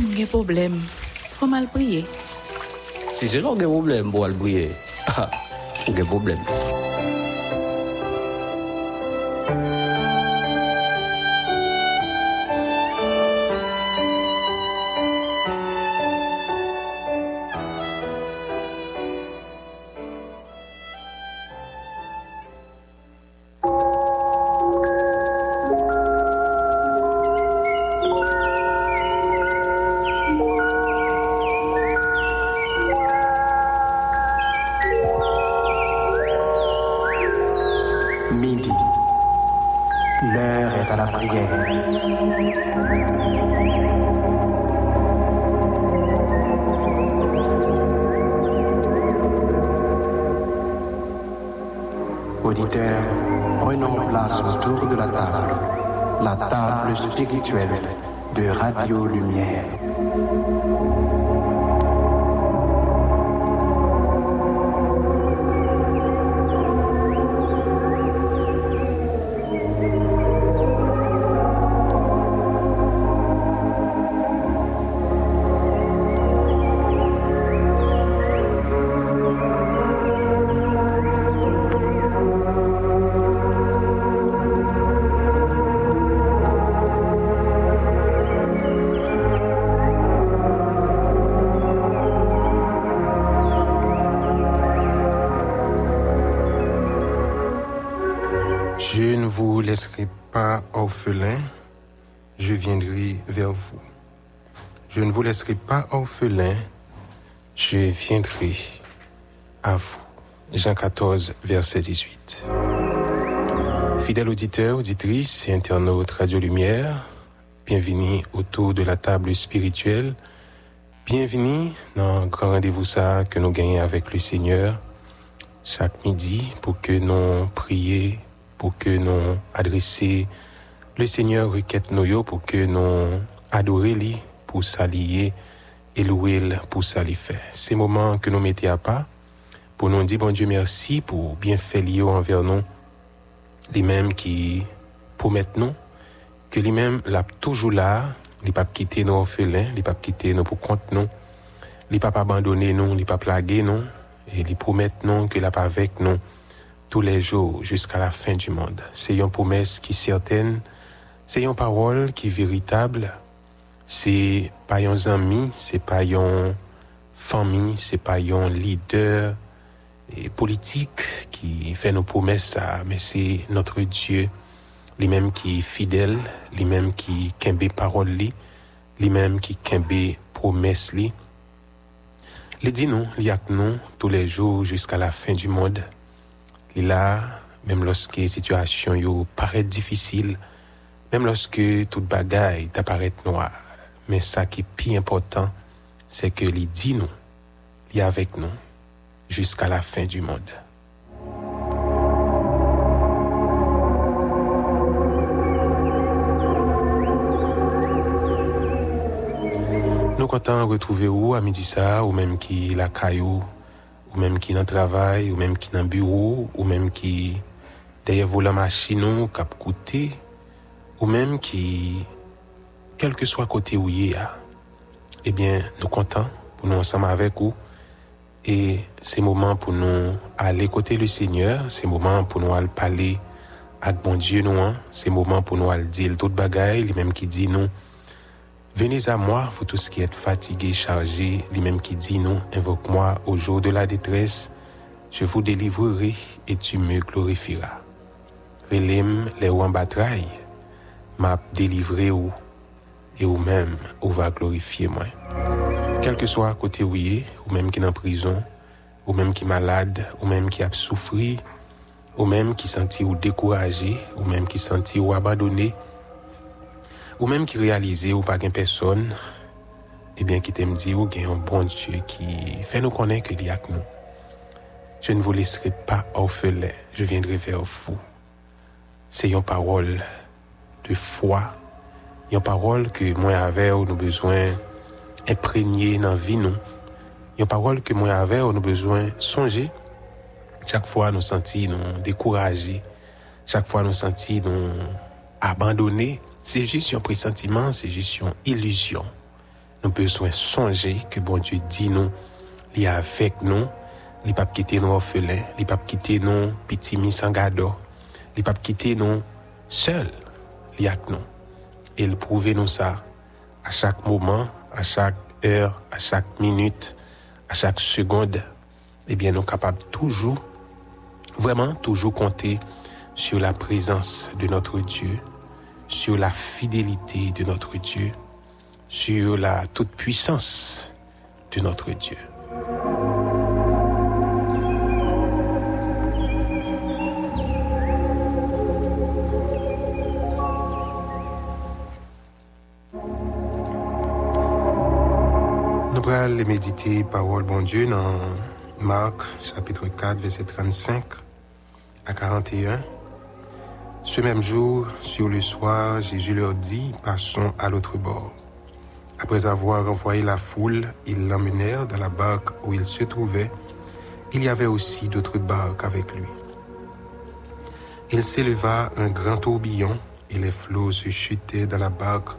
Oh, mwen gen problem. Fwa mal priye. Si se non gen problem pou al priye, ou gen problem. Spirituelle de Radio Lumière. Je ne vous laisserai pas orphelin, je viendrai à vous. Jean 14, verset 18. Fidèles auditeurs, auditrices et internautes Radio Lumière, bienvenue autour de la table spirituelle. Bienvenue dans le grand rendez-vous ça que nous gagnons avec le Seigneur chaque midi pour que nous prions, pour que nous adressions le Seigneur requête nous pour que nous adorions pour s'allier et louer pour s'allier faire. Ces moments que nous mettons à pas pour nous dire bon Dieu merci pour bien faire lié envers nous, les mêmes qui promettent nous que lui-même l'a toujours là, il pas quitter nos orphelins, il pas quitter nous pour compte nous, il pas abandonner nous, il pas plaguer nous et il promet nous que l'a pas avec nous tous les jours jusqu'à la fin du monde. C'est une promesse qui certaine, c'est une parole qui est véritable, c'est pas un ami, c'est pas une famille, c'est pas un leader et politique qui fait nos promesses, mais c'est notre Dieu, lui-même qui est fidèle, lui-même qui kembe parole lui-même qui kembe promesse li. Il dit non, il non tous les jours jusqu'à la fin du monde. Il là, même lorsque la situation paraît difficile, même lorsque toute bagaille t'apparaît noire. Mais ça qui est plus important, c'est que il dit nous, est avec nous jusqu'à la fin du monde. Nous comptons retrouver à midi ça, ou même qui la caillou, ou même qui dans travail, ou même qui dans le bureau, ou même qui derrière volant machine cap ou même qui, quel que soit côté où il y a, eh bien, nous comptons pour nous ensemble avec vous. Et c'est moment pour nous aller côté le Seigneur, c'est moment pour nous parler avec bon Dieu nous, hein. c'est moment pour nous aller dire toute bagaille, lui-même qui dit nous, venez à moi, vous tous qui êtes fatigués, chargés, lui-même qui dit non, invoque-moi au jour de la détresse, je vous délivrerai et tu me glorifieras. Relève les en bataille, m'a délivré ou, et ou même, ou va glorifier moi. Quel que soit côté où il est, ou même qui est en prison, ou même qui est malade, ou même qui a souffert, ou même qui senti ou découragé, ou même qui senti ou abandonné, ou même qui réalisé ou pas qu'une personne, eh bien, qui t'aime dire, ou un bon Dieu qui fait nous connaître qu'il y a que nous. Je ne vous laisserai pas orphelin, je viendrai vers vous. C'est une parole de foi, une parole que moi avec nous besoin imprégner dans vie nous. Une parole que moi avec nous besoin songer. Chaque fois nous sentir nous découragés, chaque fois nous sentir nous abandonnés, c'est juste un pressentiment, c'est juste une illusion. Nous besoin songer que bon Dieu dit nous, il est avec nous, il pas quitter nous orphelins, il pas quitter nous petits mis sans gado, il pas quitter nous seuls, il est avec nous. Et il prouve nous ça à chaque moment, à chaque heure, à chaque minute, à chaque seconde. Eh bien, nous sommes capables toujours, vraiment toujours compter sur la présence de notre Dieu, sur la fidélité de notre Dieu, sur la toute puissance de notre Dieu. Allons méditer parole bon Dieu dans Marc chapitre 4 verset 35 à 41. Ce même jour, sur le soir, Jésus leur dit, passons à l'autre bord. Après avoir envoyé la foule, ils l'emmenèrent dans la barque où il se trouvait. Il y avait aussi d'autres barques avec lui. Il s'éleva un grand tourbillon et les flots se chutaient dans la barque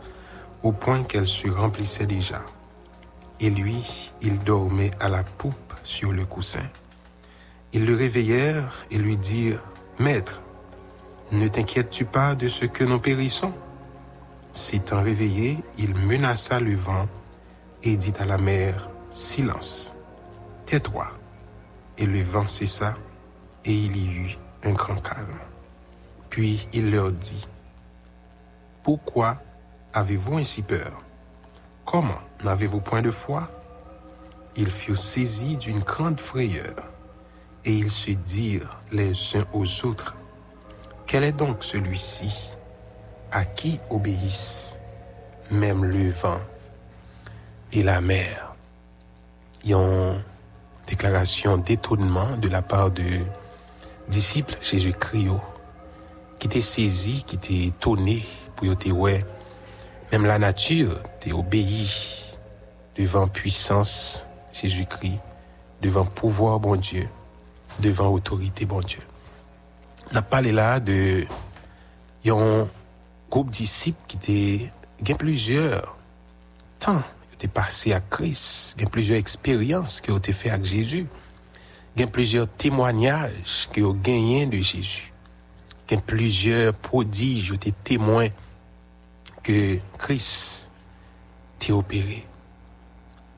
au point qu'elle se remplissait déjà. Et lui, il dormait à la poupe sur le coussin. Ils le réveillèrent et lui dirent, Maître, ne t'inquiètes-tu pas de ce que nous périssons? S'étant réveillé, il menaça le vent et dit à la mer, Silence, tais-toi. Et le vent cessa, et il y eut un grand calme. Puis il leur dit, Pourquoi avez-vous ainsi peur? Comment n'avez-vous point de foi? Ils furent saisis d'une grande frayeur, et ils se dirent les uns aux autres, quel est donc celui-ci? À qui obéissent même le vent et la mer Il y déclaration d'étonnement de la part de disciples Jésus-Christ qui étaient saisis, qui étaient étonnés pour dire ouais, même la nature t'est obéi devant puissance Jésus-Christ, devant pouvoir bon Dieu, devant autorité bon Dieu. N'a parlé là de un groupe disciples qui étaient plusieurs temps étaient passés à Christ, il plusieurs expériences qui ont été faites avec Jésus, il plusieurs témoignages qui ont gagné de Jésus, il plusieurs prodiges qui ont été témoins que Christ t'a opéré.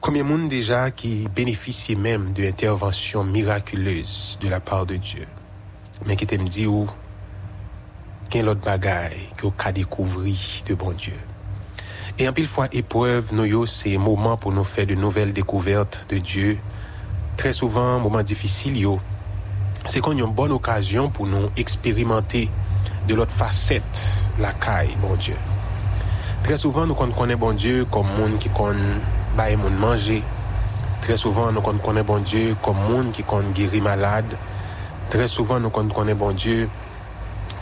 Combien de monde déjà qui bénéficient même de l'intervention miraculeuse de la part de Dieu? Mais qui me dit où qu'il y a l'autre bagaille que qu'à découvrir de bon Dieu. Et en pile fois épreuve, nous c'est moment pour nous faire de nouvelles découvertes de Dieu. Très souvent, moment difficile c'est qu'on a une bonne occasion pour nous expérimenter de l'autre facette la caille, bon Dieu. Très souvent, nous connaissons bon Dieu comme monde qui connaît bailler monde manger. Très souvent, nous connaissons bon Dieu comme monde qui connaît guérir malade. Très souvent, nous connaissons bon Dieu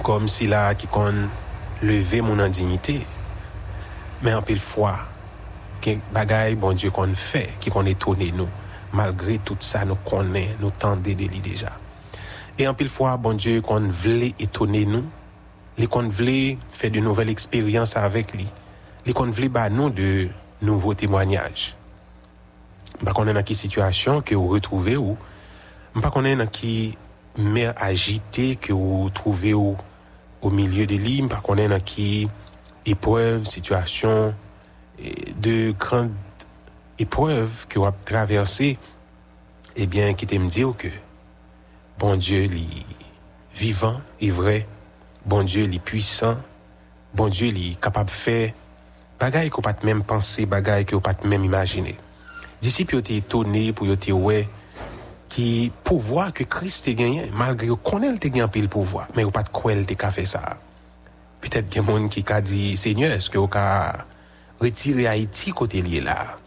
comme si là qui connaît lever mon indignité. Mais en pile fois, que bagaille bon Dieu qu'on fait, qui qu'on étonné nous, malgré tout ça, nous connaît, nous tendez de lui déjà. Et en pile fois, bon Dieu qu'on voulait étonner nous, les qu'on voulait faire de nouvelles expériences avec lui, les qu'on voulait bah nous de nouveaux témoignages. Pas qu'on est dans quelle situation que vous retrouvez ou, pas qu'on est dans quelle mer agitée que vous trouvez au, milieu de l'île, pas qu'on est dans quelle épreuve, situation de grandes épreuves que vous avez traversées, eh bien, qui me dire que bon Dieu est vivant et vrai, bon Dieu est puissant, bon Dieu est capable de faire bagaille qu'on pas même penser, bagaille qu'on pas même imaginer. Disciples étaient étonnés pour être ouais qui pouvoir que Christ a gagné malgré qu'on ait gagné pile pouvoir, mais ou pas de quoi elle a fait ça. Peut-être qu'il y a monde qui a dit Seigneur, est-ce que vous a retiré Haïti côté là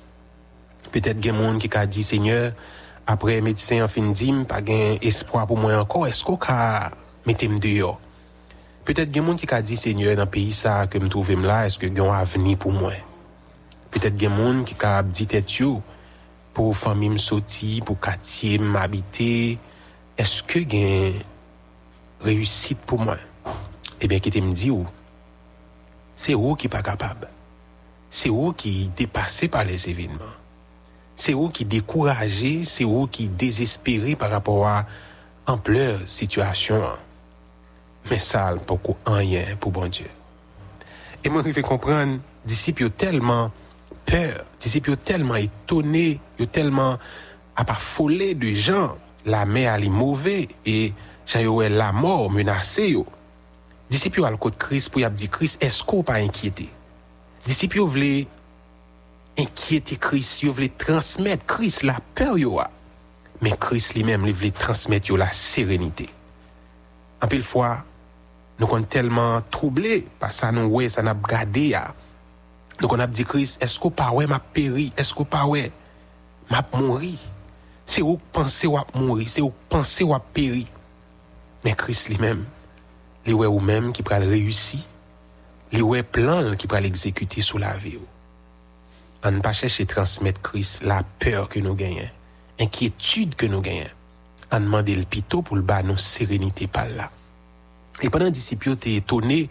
Peut-être qu'il y a monde qui a dit Seigneur, après médecin en fin de pas gain espoir pour moi encore, est-ce qu'on a mettre dehors Peut-être qu'il y a monde qui a dit Seigneur dans le pays ça que me trouve là, est-ce que y a un avenir pour moi? Peut-être qu'il y a monde qui a dit tête pour famille me sortir, pour quartier m'habiter, est-ce que y a réussite pour moi? Eh bien, qui te me dit où C'est où qui pas capable. C'est où qui dépassé par les événements. C'est où qui découragé, c'est où qui désespéré par rapport à ampleur situation. Mais ça, beaucoup rien pour bon Dieu. Et moi, je fais comprendre, disciples tellement peur, disciples tellement étonnés, tellement affolés de gens, la mer est mauvais et j'ai la mort menacée. Disciples à côté Christ pour dire Christ, est-ce qu'on pas inquiété? Disciples voulaient inquiéter Christ, il voulait transmettre Christ la peur Mais Christ lui-même, il voulait transmettre la sérénité. En pile fois, nous sommes tellement troublés par ça, nous, ouais, ça n'a gardé, Donc on a dit Christ, est-ce qu'on pas ouais m'a péri, est-ce qu'on pas ouais m'a mouri? C'est où penser ou mourir, c'est où penser ou péri. Mais Christ lui-même, lui ouais ou même qui pourra réussir, lui ouais plan qui pourra l'exécuter sous la vie à ne pas chercher transmettre Christ la peur que nous gagnons, inquiétude que nous gagnons, à demander le pito pour le bas nos sérénité par là. E padan disipyo te etone,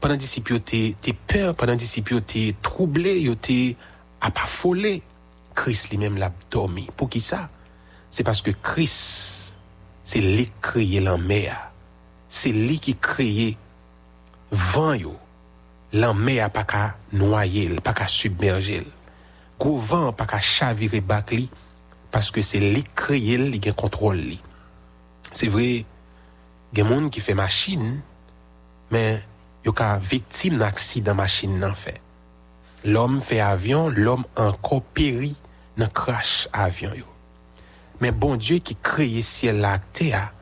padan disipyo te, te per, padan disipyo te trouble, yo te apafole, Kris li menm la dormi. Po ki sa? Se paske Kris, se li kriye lan mea. Se li ki kriye van yo. Lan mea pa ka noyel, pa ka submerjel. Gou van pa ka chavire bak li, paske se li kriye li gen kontrol li. Se vre, il y a des gens qui fait machine, mais il y a victime d'accident machine nan fait. L'homme fait avion, l'homme encore péri dans crash avion yo. Mais bon Dieu qui crée ciel la terre,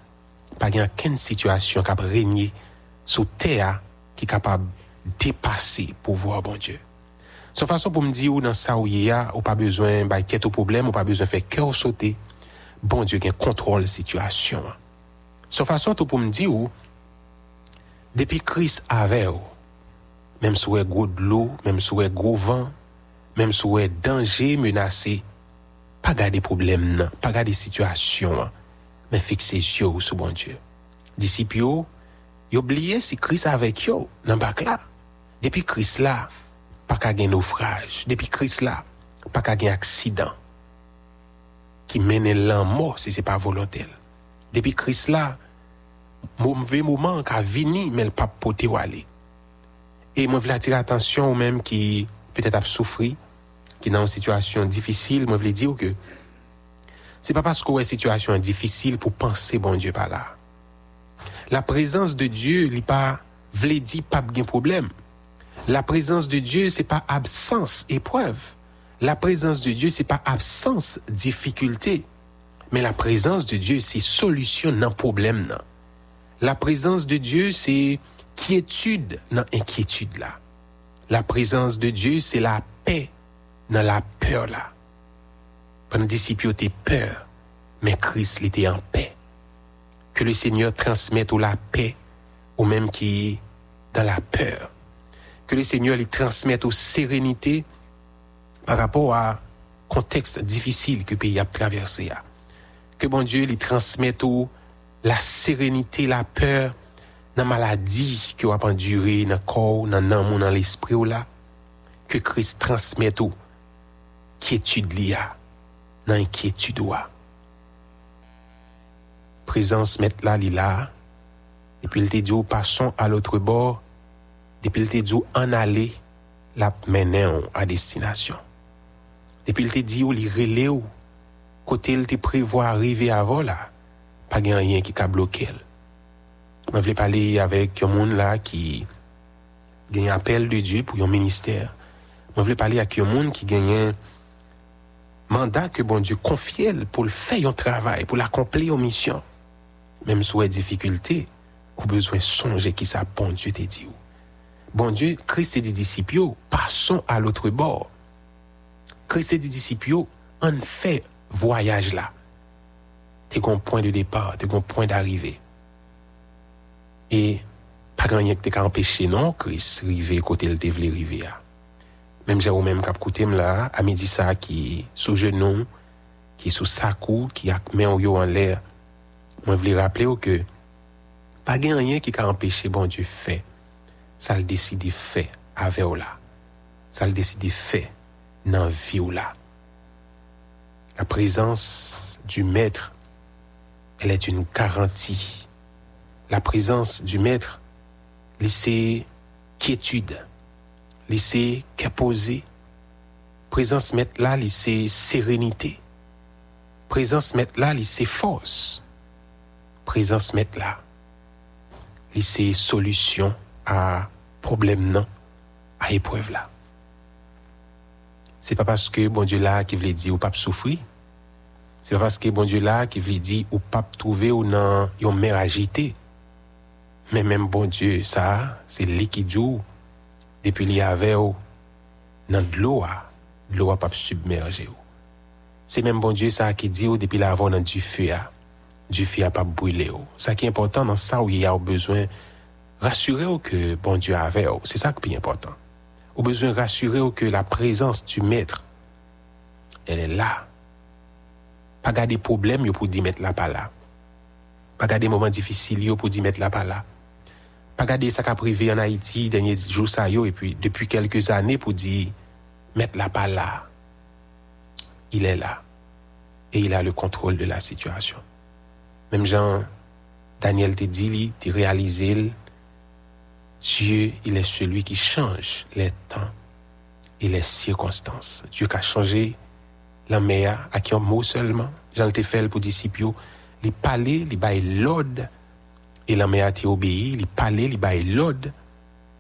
pas a situation qui a régné sous terre qui est capable dépasser pour voir bon Dieu. Son façon pour me dire ou dans ça il a, pas besoin bah tête au problème, ou pas besoin faire cœur sauter. Bon Dieu qui contrôle situation. Son façon tout pour me dire depuis Christ avait même sous gros de l'eau, même sous gros vent, même sous danger menacé, pas garder problème non, pas garder situation, mais fixer sur bon Dieu. Disciples, yo oublié si Christ avec yo dans bac là. Depuis Christ là, pas qu'à un naufrage. Depuis Christ là, pas qu'à un accident qui mène l'en mort si c'est pas volontaire. Depuis Christ là, mauvais moment qui a venu, mais le pas poté ou aller. Et moi, je voulais attirer l'attention aux mêmes qui peut-être a souffert, qui dans une situation difficile, moi, je voulais dire que c'est pas parce qu'on est une situation difficile pour penser bon Dieu par là. La présence de Dieu, il pas voulait dire pas de problème. La présence de Dieu, c'est pas absence épreuve. La présence de Dieu, c'est pas absence difficulté. Mais la présence de Dieu, c'est solution dans problème. Non. La présence de Dieu, c'est quiétude dans inquiétude là. La présence de Dieu, c'est la paix dans la peur là. Pendant disciples étaient peur, mais Christ était en paix. Que le Seigneur transmette la paix aux mêmes qui dans la peur. Que le Seigneur lui transmette aux sérénité par rapport à contexte difficile que le pays a traversé. Que bon Dieu lui transmette la serenite, la peur nan maladi ki wap endure nan kor, nan nan moun, nan l'esprit ou la, ke kris transmet ou kietude li a nan kietude ou a. Prezans met la li la, depil te djo pason al otre bor, depil te djo an ale, lap menen ou a destinasyon. Depil te djo li rele ou, kote l te prevo arrive avon la, pas qui a bloqué. Je voulais parler avec un monde là qui gagne appel de Dieu pour un ministère. Je voulais parler avec un monde qui gagne mandat que bon Dieu confie pour faire un travail, pour l'accomplir en mission. Même sous les difficultés, ou besoin de songer qui ça bon Dieu te dit. Bon Dieu, Christ et des disciples, passons à l'autre bord. Christ et des disciples, on fait voyage là. Un point de départ, t'es un point d'arrivée. Et pas chose qui t'a empêché non, Christ, arriver côté le devait arriver. Même j'ai même cap côté là, à midi ça qui sous genou, qui sous cou, qui a mis en en l'air. Moi, je voulais rappeler que pas rien qui a empêché bon Dieu fait. Ça le décide fait avec là. Ça le décide fait dans vie là. La présence du maître, elle est une garantie. La présence du maître, c'est quiétude lycée posé. Présence mettre là, sérénité. Présence mettre là, force. Présence mettre là, lycée solution à problème non, à épreuve là. C'est pas parce que bon Dieu là qui voulait dire ou pas souffrir. C'est parce que bon Dieu là qui voulait dire ou pas trouver ou non, yon mer agité. Mais même bon Dieu, ça, c'est lui qui depuis qu'il y avait dans de l'eau, de l'eau pas submerger. C'est même bon Dieu ça qui dit depuis l'avant dans du feu, du feu a pas brûlé. Ça qui est important dans ça où il y a besoin rassurer que bon Dieu avait, c'est ça qui est important. Au besoin rassurer que la présence du maître elle est là. Pas garder problème pour dire mettre la pas là. Pas garder moments difficiles pour dire mettre la pas là. Pas garder ça qu'a privé en Haïti dernier jour ça yo et puis depuis quelques années pour dire mettre la pas là. Il est là. Et il a le contrôle de la situation. Même Jean Daniel te dit te réalisé Dieu il est celui qui change les temps et les circonstances. Dieu qui a changé la à qui un mot seulement Jean te fait pour disciples les palais les bail l'ordre et la mère a obéi, il parlait, il baille l'ordre,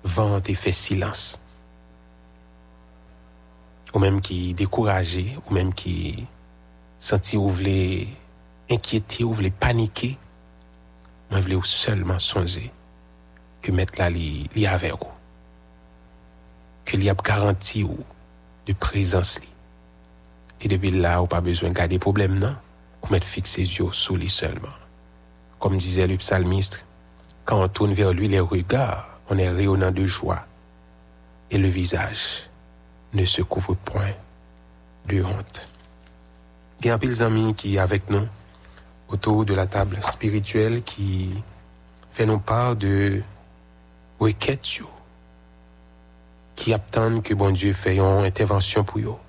vent et fait silence. Ou même qui découragé, ou même qui senti ou voulait inquiéter, ou voulait paniquer, moi voulais seulement songer que mettre là avec vous. Que li a garanti ou de présence li. Et depuis là, ou pas besoin de garder problème non, ou mettre fixer yeux sur lui seulement. Comme disait le psalmiste, quand on tourne vers lui les regards, on est rayonnant de joie et le visage ne se couvre point de honte. Il y a un amis qui avec nous autour de la table spirituelle qui fait nos part de requêtes qui attendent que bon Dieu fasse une intervention pour eux.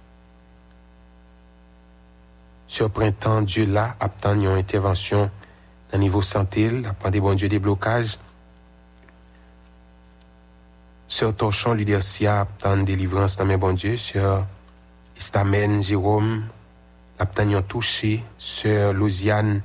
Sur printemps, Dieu là attend une intervention Nan niveau santé, la prend des bon Dieu des blocages. Sœur Torchon, leader Sia, tant délivrance dans mes bon Dieu. Sœur Istamen, Jérôme, l'abtan yon touché. Sœur Lousiane,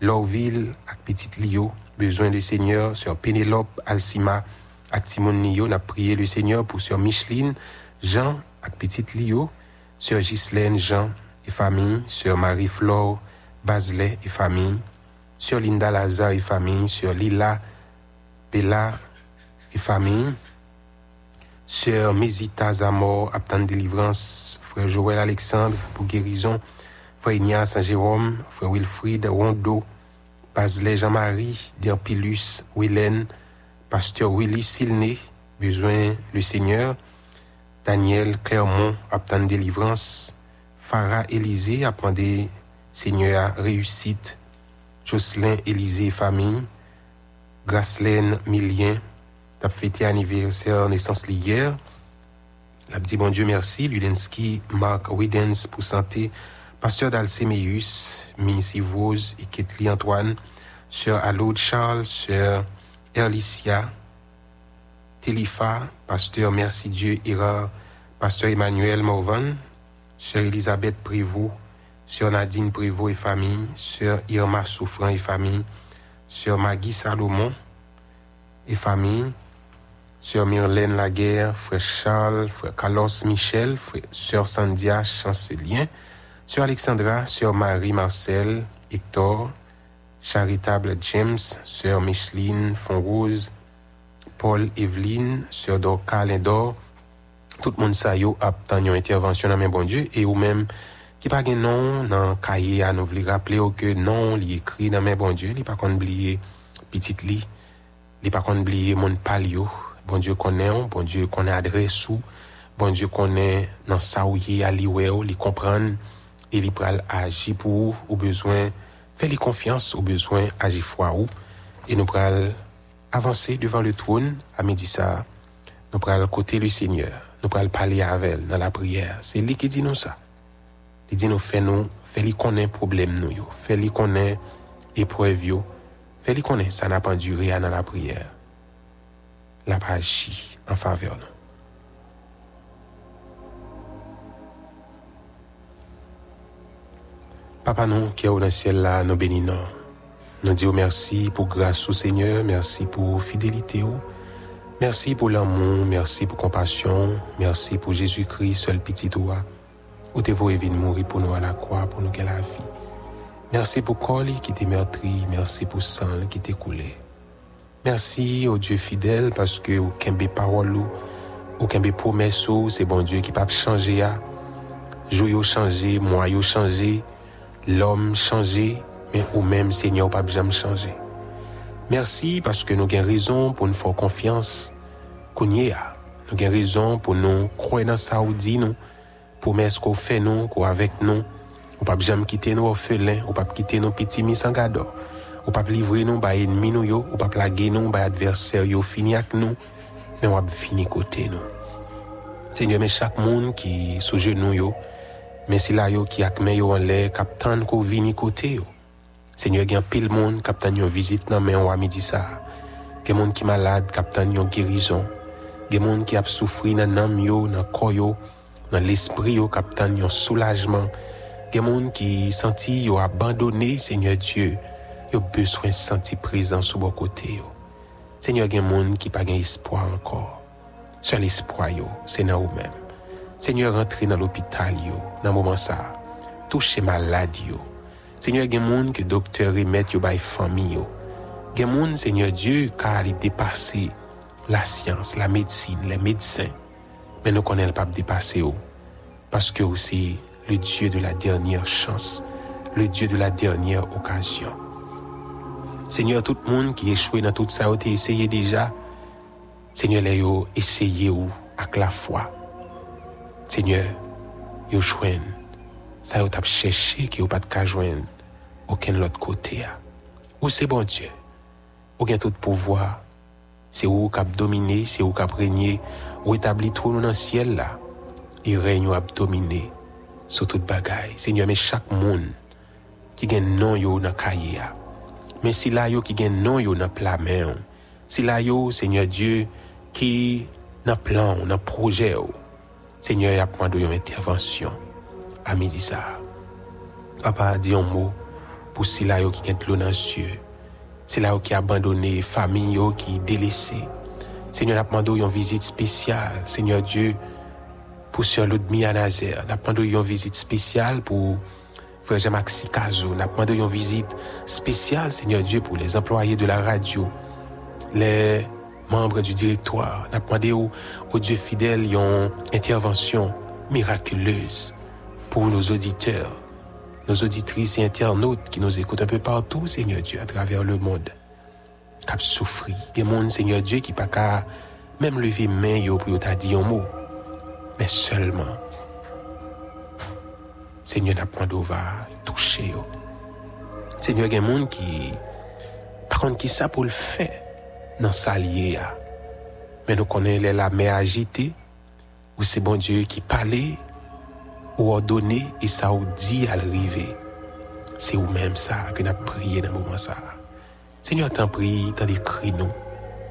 Lorville, ak petite Lio, besoin du Seigneur. Sœur Pénélope, Alcima, ak Timon Nio, n'a prié le Seigneur pour Sœur Micheline, Jean, ak petite Lio. Sœur Ghislaine, Jean et famille. Sœur Marie-Flore, Baselet et famille. Sœur Linda Lazare et famille. Sœur Lila, Bella et famille. Sœur Mésita Zamor, Aptan Délivrance, Frère Joël Alexandre pour guérison, Frère Ignace Saint-Jérôme, Frère Wilfried Rondo, Baselet Jean-Marie, Dirpilus, Willen, Pasteur Willy Silné, Besoin le Seigneur, Daniel Clermont, Aptan Délivrance, Farah Élysée, Aptan des Seigneur Réussite, Jocelyn Élysée Famille, Gracelaine Millien, T'as fêté anniversaire naissance hier. La bon Dieu merci. Ludensky, Marc Widens pour santé. Pasteur d'Alcéméus, Miss Yvose et Ketli Antoine. Sœur Alaude Charles, Sœur Erlicia. Télifa, Pasteur Merci Dieu Ira. Pasteur Emmanuel Morvan. Sœur Elisabeth Prévost. Sœur Nadine Prévost et famille. Sœur Irma Souffrant et famille. Sœur Maggie Salomon et famille. Sœur Myrlène Laguerre, frère Charles, frère Carlos Michel, sœur Sandia Chancelien, sœur Alexandra, sœur Marie Marcel, Hector, charitable James, sœur Micheline Fonrose, Paul Evelyne, sœur Dorca Lindor, tout le monde sa yo ap tan yon intervention dans bon Dieu et ou même qui pas gen non dans cahier à nous vle rappeler ou que non li écrit dans mes bon Dieu, li pas kon oublier petite li, li pas kon oublier mon palio, bon Dieu connaît, bon Dieu connaît adresse ou, bon Dieu connaît dans ça où il a li ou, comprendre et li pral agir pour ou besoin, faire li confiance ou besoin agir foi ou et nous pral avancer devant le trône à midi ça, nous pral côté le Seigneur, nous pral parler avec elle dans la prière. C'est lui qui dit nous ça. Il dit nous fait nous, fait li connaît problème nous yo, fait li connaît épreuve yo, fait li connaît ça n'a pas duré dans la prière la agi en faveur nous. Papa nous qui est au ciel là, nous bénissons. Nous disons merci pour grâce au Seigneur, merci pour fidélité. Merci pour l'amour, merci pour compassion, merci pour Jésus-Christ, seul petit toi, où t'es voué venir mourir pour nous à la croix, pour nous gagner la vie. Merci pour corps qui t'est meurtri, merci pour sang qui t'est coulé. Merci au Dieu fidèle parce que aucun des paroles aucun des promesses c'est bon Dieu qui peut changer jour yo changé, moi changé, l'homme changé, mais ou même Seigneur pas jamais changer. Mersi paske nou gen rezon pou nou fò konfians kounye a. Nou gen rezon pou nou kwen nan sa ou di nou, pou mè skou fè nou, kou avèk nou. Ou pap jam kite nou ofelin, ou pap kite nou piti misangado. Ou pap livre nou ba enmi nou yo, ou pap lage nou ba adverser yo fini ak nou, men wap fini kote nou. Senye men chak moun ki souje nou yo, men sila yo ki akmen yo anle kap tan kou vini kote yo. Seigneur gen pile monde captain yo visite nan men ou midi ça gen monde qui malade captain yo guérison gen monde qui a souffri nan nam yo nan corps dans l'esprit yo captain yo soulagement gen monde qui senti yo abandonné Seigneur Dieu yo besoin sentir présent sur vos côté. Seigneur, il y a gens qui pas espoir encore. Seul espoir c'est dans vous même. Seigneur, rentrez dans l'hôpital yo, dans moment ça. Touchez malade yo. Seigneur, il y a des gens que docteur remet yo bay famille. Il y a des gens, Seigneur Dieu, car il dépassé la science, la médecine, les médecins. Mais nous connaissons pas dépasser yo. Parce que c'est le Dieu de la dernière chance, le Dieu de la dernière occasion. Seigneur, tout le monde qui échoué dans tout ça, a essayé déjà. Seigneur, les ou avec la foi. Seigneur, yo jouen. Ça yo t'a cherché qui yo pas de joindre aucun autre côté. Ou c'est bon Dieu. Ou bien tout pouvoir. C'est où cap dominer, c'est où cap régner, ou établit tout dans le ciel là. Et règne ou dominer sur toute bagaille. Seigneur, mais chaque monde qui gagne non yo dans cahier Mais si là yo qui gen non yo dans plat main. Si là yo Seigneur Dieu qui dans plan, dans projet. Seigneur y a une intervention à midi ça. Papa dit un mot pour si là qui de l'eau dans les yeux. C'est là qui abandonné famille qui délaissé. Seigneur a demandé une visite spéciale. Seigneur Dieu pour Sœur Ludmilla Nazaire. N'a demandé une visite spéciale pour Frère Jean-Maxi Cazo. N'a demandé une visite spéciale, Seigneur Dieu, pour les employés de la radio, les membres du directoire. N'a demandé au, au Dieu fidèle une intervention miraculeuse pour nos auditeurs, nos auditrices et internautes qui nous écoutent un peu partout, Seigneur Dieu, à travers le monde. Cap souffri. Des mondes, Seigneur Dieu, qui pas qu'à même lever main pour t'a dit un mot. Mais seulement, Seigneur n'a pas va toucher. Seigneur, il y a des gens qui, par contre, qui ça pour le faire dans sa lié. Mais nous connaissons la mer agitée, où c'est bon Dieu qui parlait, ou ordonné, et ça ou dit à l'arrivée. C'est ou même ça que nous avons prié dans le moment ça. Seigneur, t'en prie, t'as des cris nous,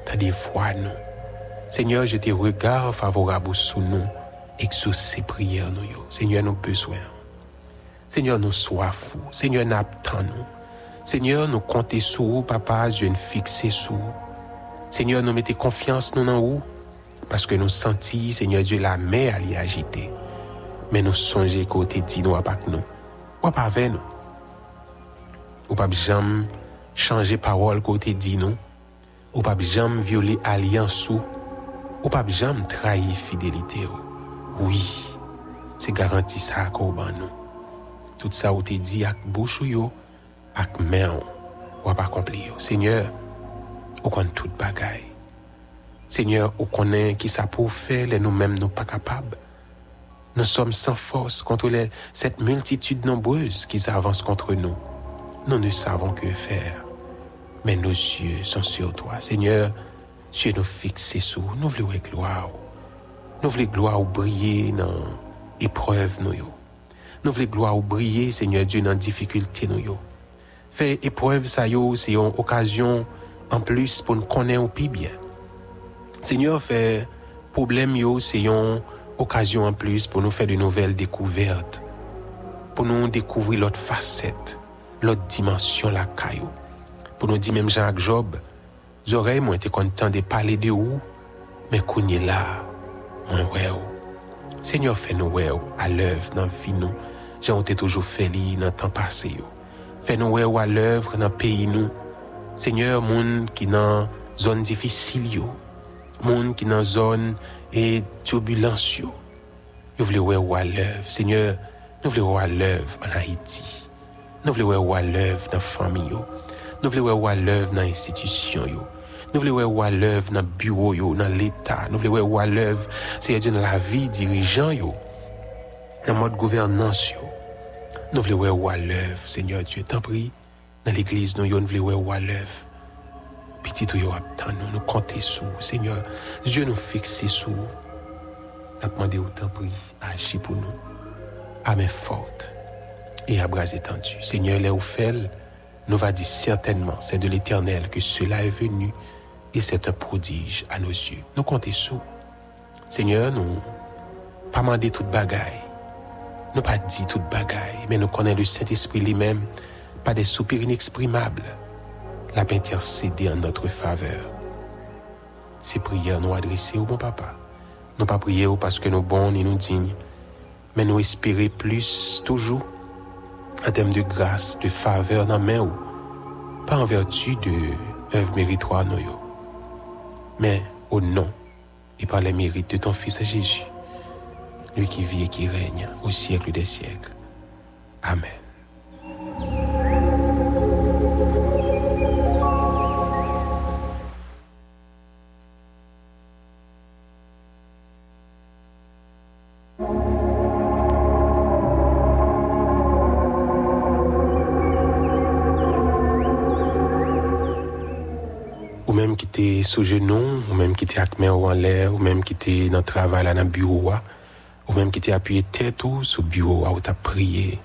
t'as des voix nous. Seigneur, je te regarde favorable sous nous, exaucer prières nous. Seigneur, nous besoin. Seigneur, nous soif. Seigneur, nous nous. Seigneur, nous comptons sur vous, papa, je viens fixer sur vous. Seigneur, nous mettons confiance nous dans vous, parce que nous sentons, Seigneur Dieu, la mer à l'y agiter. men nou sonje kote di nou apak nou. Wap ave nou. Ou pap jam chanje parol kote di nou. Ou pap jam viole aliansou. Ou pap jam trahi fidelite ou. Oui, se garanti sa akou ban nou. Tout sa ou te di ak bouchou yo, ak men ou. Wap akompli yo. Senyor, ou kon tout bagay. Senyor, ou konen ki sa pou fe le nou menm nou pa kapab. Nous sommes sans force contre cette multitude nombreuse qui s'avance contre nous. Nous ne savons que faire. Mais nos yeux sont sur toi. Seigneur, Dieu nous fixe sur nous. Voulons gloire. Nous voulons gloire briller dans l'épreuve nous. Nous voulons gloire briller, Seigneur Dieu, dans la difficulté nous. Fait épreuve ça c'est une occasion en plus pour nous connaître plus bien. Seigneur, fait problème c'est une occasion en plus pour nous faire de nouvelles découvertes. Pour nous découvrir l'autre facette, l'autre dimension la caillou. Pour nous dire même Jacques Job, oreilles moi été content de parler de où, mais qu'on est là, moi ouais. ou. Seigneur, fais nous ouais ou, à l'œuvre dans vie nous. J'ai été toujours li dans le temps passé. yo. Fais nous ouais ou, à l'œuvre dans le pays nous. Seigneur, moun qui dans zone difficile yo. Moun qui dans zone et turbulence. Nous voulons ou à l'œuvre. Seigneur, nous voulons ouais à l'œuvre en Haïti. Nous voulons ou à l'œuvre dans la famille. Nous voulons ou à l'œuvre dans l'institution. Nous voulons ou à l'œuvre dans le bureau dans l'État. Nous voulons ou à l'œuvre, Seigneur dans la vie dirigeant. Dans mode gouvernance. Nous voulons ou à l'œuvre, Seigneur Dieu, t'en prie. Dans l'église, nous voulons ou à l'œuvre. Petit nous, nous compter sous, Seigneur. Dieu nous fixe sous. Nous demandé autant prie, agis pour nous. À main forte et à bras étendus. Seigneur, les nous va dire certainement, c'est de l'éternel que cela est venu et c'est un prodige à nos yeux. Nous comptons sous. Seigneur, nous pas demander toute bagaille. Nous pas dit toute bagaille, mais nous connaissons le Saint-Esprit lui-même, pas des soupirs inexprimables. L'a intercédé en notre faveur. Ces prières nous adressées au bon papa. Nous pas prier parce que nous bons ni nous dignes, mais nous espérer plus toujours en termes de grâce, de faveur dans main ou pas en vertu de nous yo, mais au nom et par les mérites de ton Fils Jésus, lui qui vit et qui règne au siècle des siècles. Amen. Qui était sous genou, ou même qui était avec main en l'air, ou même qui était dans le travail là dans bureau, ou même qui était appuyé tête ou sous le bureau là, où tu as prié.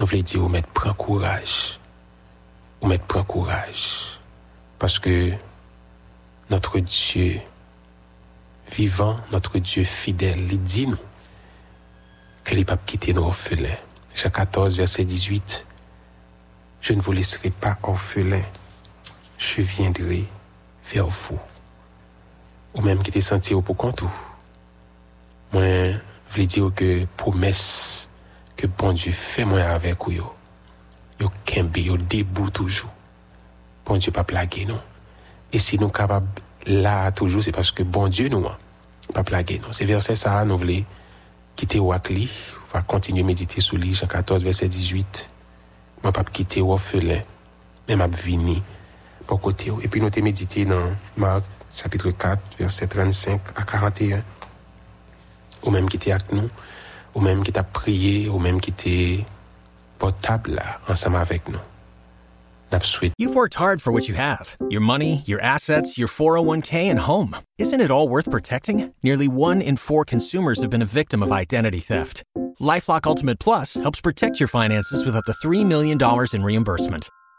Nous voulons dire, ou mettre prends courage. ou mettre prend courage. Parce que notre Dieu vivant, notre Dieu fidèle, il dit nous que les papes quitter nos orphelins. Jean 14, verset 18. Je ne vous laisserai pas orphelins. Je viendrai vers vous. Ou même qui te senti au pour compte. Moi, je voulais dire que promesse que bon Dieu fait moi avec vous. Yo, yo kembe, yo debout toujours. Bon Dieu pas plaguer non. Et si nous capables là toujours, c'est parce que bon Dieu nous hein, pas plaguer non. C'est verset ça nous voulons quitter Wakli, on va continuer à méditer sur lui, Jean 14, verset 18. Je ne pas quitter orphelin, mais m'a vini pour côté. Et puis nous avons médité dans Marc, chapitre 4, verset 35 à 41. Ou même qui était avec nous, ou même qui t'a prié, ou même qui était portable là, ensemble avec nous. You've worked hard for what you have your money, your assets, your 401k, and home. Isn't it all worth protecting? Nearly one in four consumers have been a victim of identity theft. Lifelock Ultimate Plus helps protect your finances with up to $3 million in reimbursement.